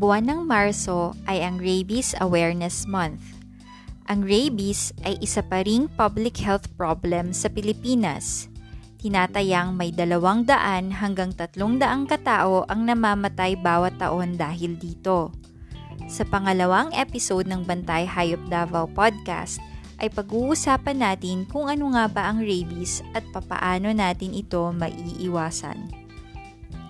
buwan ng Marso ay ang Rabies Awareness Month. Ang rabies ay isa pa ring public health problem sa Pilipinas. Tinatayang may dalawang daan hanggang tatlong daang katao ang namamatay bawat taon dahil dito. Sa pangalawang episode ng Bantay Hayop Davao podcast ay pag-uusapan natin kung ano nga ba ang rabies at papaano natin ito maiiwasan.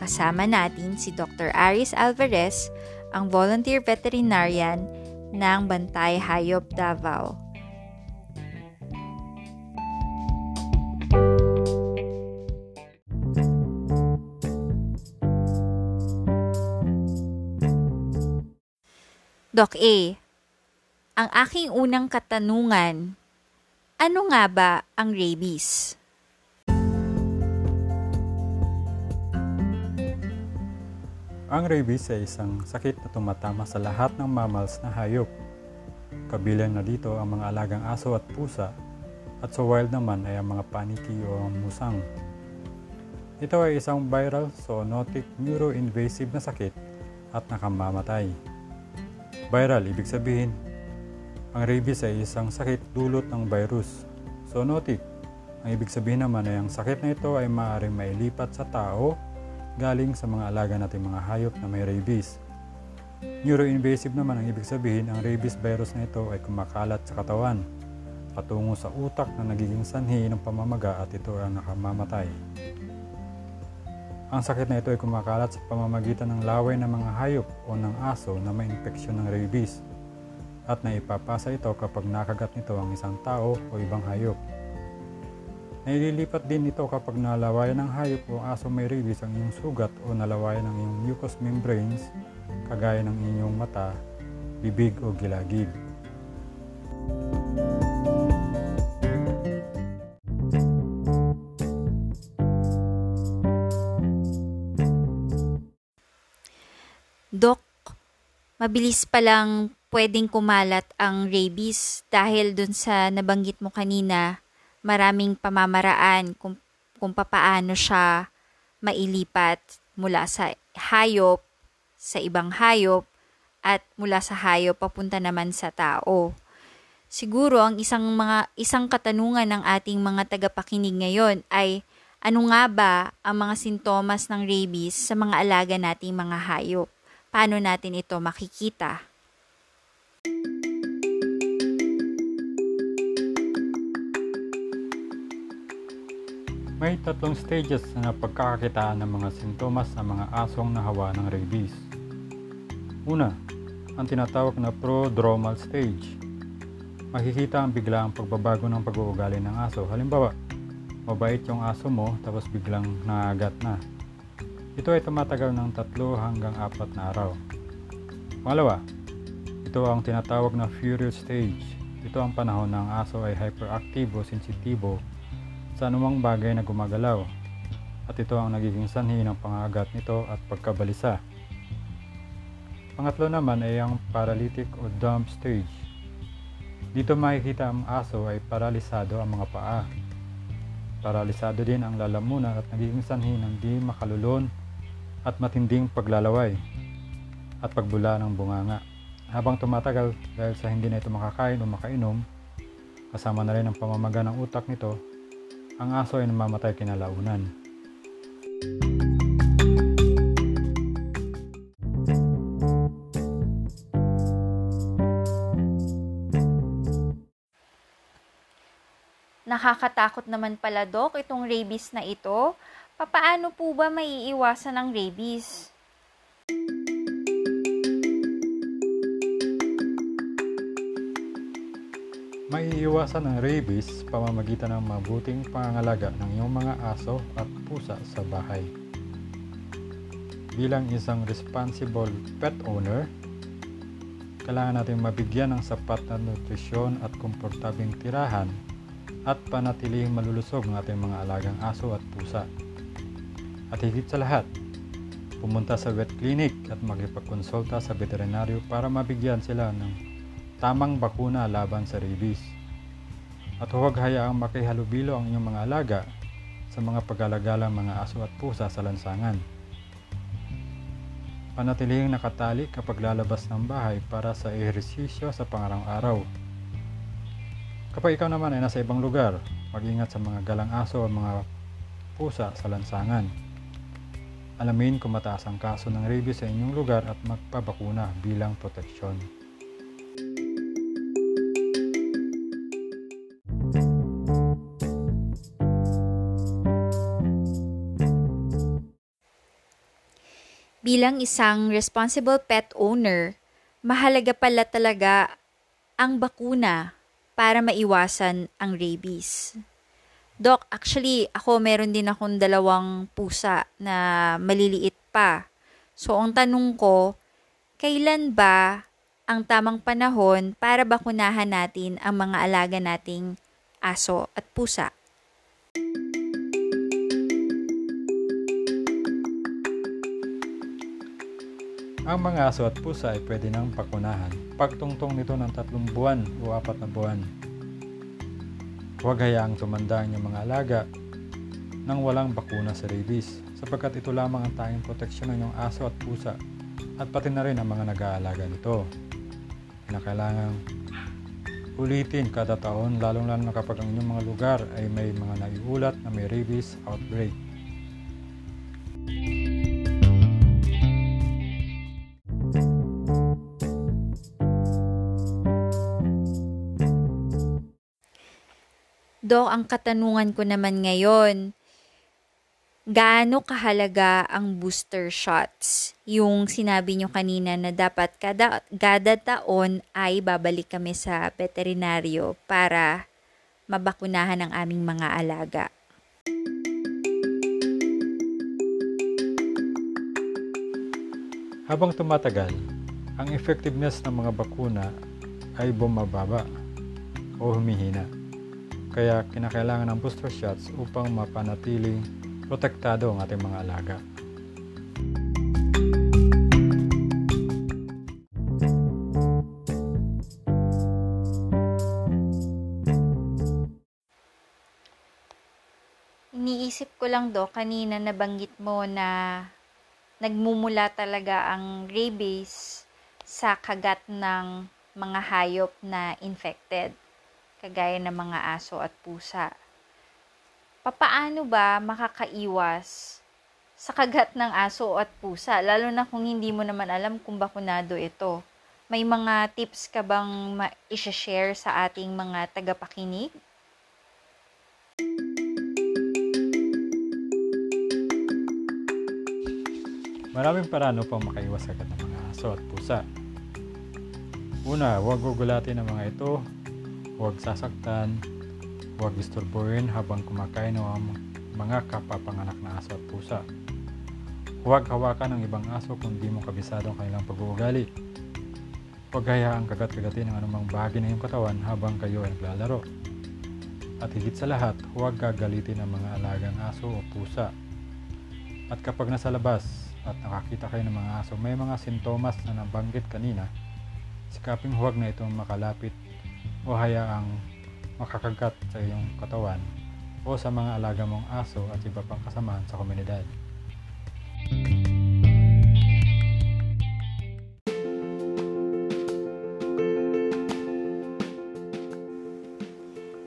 Kasama natin si Dr. Aris Alvarez, ang volunteer veterinarian ng Bantay Hayop Davao. Doc A, ang aking unang katanungan, ano nga ba ang rabies? Ang rabies ay isang sakit na tumatama sa lahat ng mammals na hayop. Kabilang na dito ang mga alagang aso at pusa at sa wild naman ay ang mga paniki o ang musang. Ito ay isang viral zoonotic neuroinvasive na sakit at nakamamatay. Viral ibig sabihin, ang rabies ay isang sakit dulot ng virus. Zoonotic, ang ibig sabihin naman ay ang sakit na ito ay maaaring mailipat sa tao galing sa mga alaga nating mga hayop na may rabies. Neuroinvasive naman ang ibig sabihin, ang rabies virus na ito ay kumakalat sa katawan patungo sa utak na nagiging sanhi ng pamamaga at ito ay nakamamatay. Ang sakit na ito ay kumakalat sa pamamagitan ng laway ng mga hayop o ng aso na may infeksyon ng rabies at naipapasa ito kapag nakagat nito ang isang tao o ibang hayop. Naililipat din ito kapag nalawayan ng hayop o aso may rabies ang iyong sugat o nalawayan ng iyong mucous membranes kagaya ng inyong mata, bibig o gilagid. Dok, mabilis palang pwedeng kumalat ang rabies dahil dun sa nabanggit mo kanina maraming pamamaraan kung, kung papaano siya mailipat mula sa hayop sa ibang hayop at mula sa hayop papunta naman sa tao. Siguro ang isang mga isang katanungan ng ating mga tagapakinig ngayon ay ano nga ba ang mga sintomas ng rabies sa mga alaga nating mga hayop? Paano natin ito makikita? May tatlong stages na pagkakakitaan ng mga sintomas sa mga asong nahawa ng rabies. Una, ang tinatawag na prodromal stage. Makikita ang biglaang pagbabago ng pag-uugali ng aso. Halimbawa, mabait yung aso mo tapos biglang nangagat na. Ito ay tumatagal ng tatlo hanggang apat na araw. Pangalawa, ito ang tinatawag na furious stage. Ito ang panahon ng aso ay hyperactive o sensitibo sa anumang bagay na gumagalaw at ito ang nagiging sanhi ng pangagat nito at pagkabalisa. Pangatlo naman ay ang paralytic o dumb stage. Dito makikita ang aso ay paralisado ang mga paa. Paralisado din ang lalamunan at nagiging sanhi ng di makalulon at matinding paglalaway at pagbula ng bunganga. Habang tumatagal dahil sa hindi na ito makakain o makainom, kasama na rin ang pamamaga ng utak nito ang aso ay namamatay kinalaunan. Nakakatakot naman pala, Dok, itong rabies na ito. Papaano po ba maiiwasan ang rabies? Maiiwasan ang rabies pamamagitan ng mabuting pangangalaga ng iyong mga aso at pusa sa bahay. Bilang isang responsible pet owner, kailangan natin mabigyan ng sapat na nutrisyon at komportabling tirahan at panatilihing malulusog ng ating mga alagang aso at pusa. At higit sa lahat, pumunta sa vet clinic at magipagkonsulta sa veterinaryo para mabigyan sila ng tamang bakuna laban sa rabies. At huwag hayaang makihalubilo ang inyong mga alaga sa mga pag-alagalang mga aso at pusa sa lansangan. Panatilihing nakatali kapag lalabas ng bahay para sa ehersisyo sa pangarang-araw. Kapag ikaw naman ay nasa ibang lugar, mag-ingat sa mga galang aso o mga pusa sa lansangan. Alamin kung mataas ang kaso ng rabies sa inyong lugar at magpabakuna bilang proteksyon. Bilang isang responsible pet owner, mahalaga pala talaga ang bakuna para maiwasan ang rabies. Doc, actually, ako meron din akong dalawang pusa na maliliit pa. So, ang tanong ko, kailan ba ang tamang panahon para bakunahan natin ang mga alaga nating aso at pusa? Ang mga aso at pusa ay pwede nang pakunahan pagtungtong nito ng tatlong buwan o apat na buwan. Huwag hayaang tumanda ang inyong mga alaga nang walang bakuna sa rabies sapagkat ito lamang ang tanging proteksyon ng inyong aso at pusa at pati na rin ang mga nag-aalaga nito. Kinakailangan ulitin kada taon lalong lalo na kapag ang inyong mga lugar ay may mga naiulat na may rabies outbreak. Dok, ang katanungan ko naman ngayon, gaano kahalaga ang booster shots? Yung sinabi nyo kanina na dapat kada, kada taon ay babalik kami sa veterinaryo para mabakunahan ang aming mga alaga. Habang tumatagal, ang effectiveness ng mga bakuna ay bumababa o humihina. Kaya kinakailangan ng booster shots upang mapanatiling protektado ang ating mga alaga. Iniisip ko lang do, kanina nabanggit mo na nagmumula talaga ang rabies sa kagat ng mga hayop na infected, kagaya ng mga aso at pusa. Papaano ba makakaiwas sa kagat ng aso at pusa, lalo na kung hindi mo naman alam kung bakunado ito? May mga tips ka bang ma-share sa ating mga tagapakinig? Maraming paraan upang makaiwas agad ng mga aso at pusa. Una, huwag gugulatin ang mga ito, huwag sasaktan, huwag disturbuhin habang kumakain ng mga kapapanganak na aso at pusa. Huwag hawakan ng ibang aso kung di mo kabisado ang kanilang pag-uugali. Huwag hayaang kagat-kagatin ng anumang bahagi ng iyong katawan habang kayo ay naglalaro. At higit sa lahat, huwag gagalitin ang mga alagang aso o pusa. At kapag nasa labas at nakakita kayo ng mga aso, may mga sintomas na nabanggit kanina, sikaping huwag na itong makalapit o hayaang makakagat sa iyong katawan o sa mga alaga mong aso at iba pang kasamahan sa komunidad.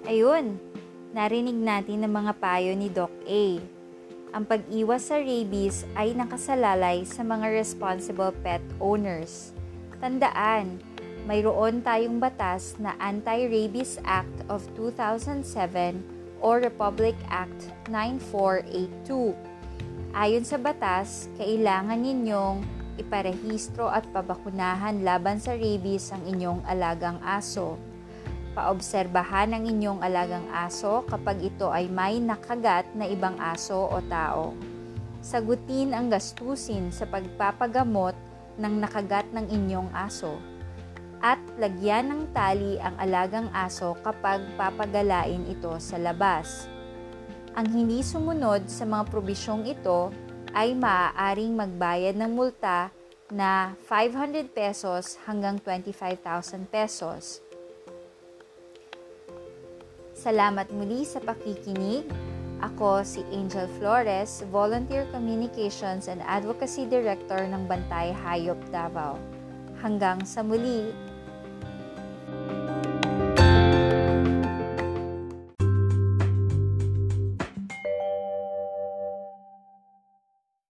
Ayun, narinig natin ang mga payo ni Doc A. Ang pag-iwas sa rabies ay nakasalalay sa mga responsible pet owners. Tandaan, mayroon tayong batas na Anti-Rabies Act of 2007 or Republic Act 9482. Ayon sa batas, kailangan ninyong iparehistro at pabakunahan laban sa rabies ang inyong alagang aso. Paobserbahan ang inyong alagang aso kapag ito ay may nakagat na ibang aso o tao. Sagutin ang gastusin sa pagpapagamot ng nakagat ng inyong aso. At lagyan ng tali ang alagang aso kapag papagalain ito sa labas. Ang hindi sumunod sa mga probisyong ito ay maaaring magbayad ng multa na 500 pesos hanggang 25,000 pesos. Salamat muli sa pakikinig Ako si Angel Flores, Volunteer Communications and Advocacy Director ng Bantay Hayop Davao. Hanggang sa muli,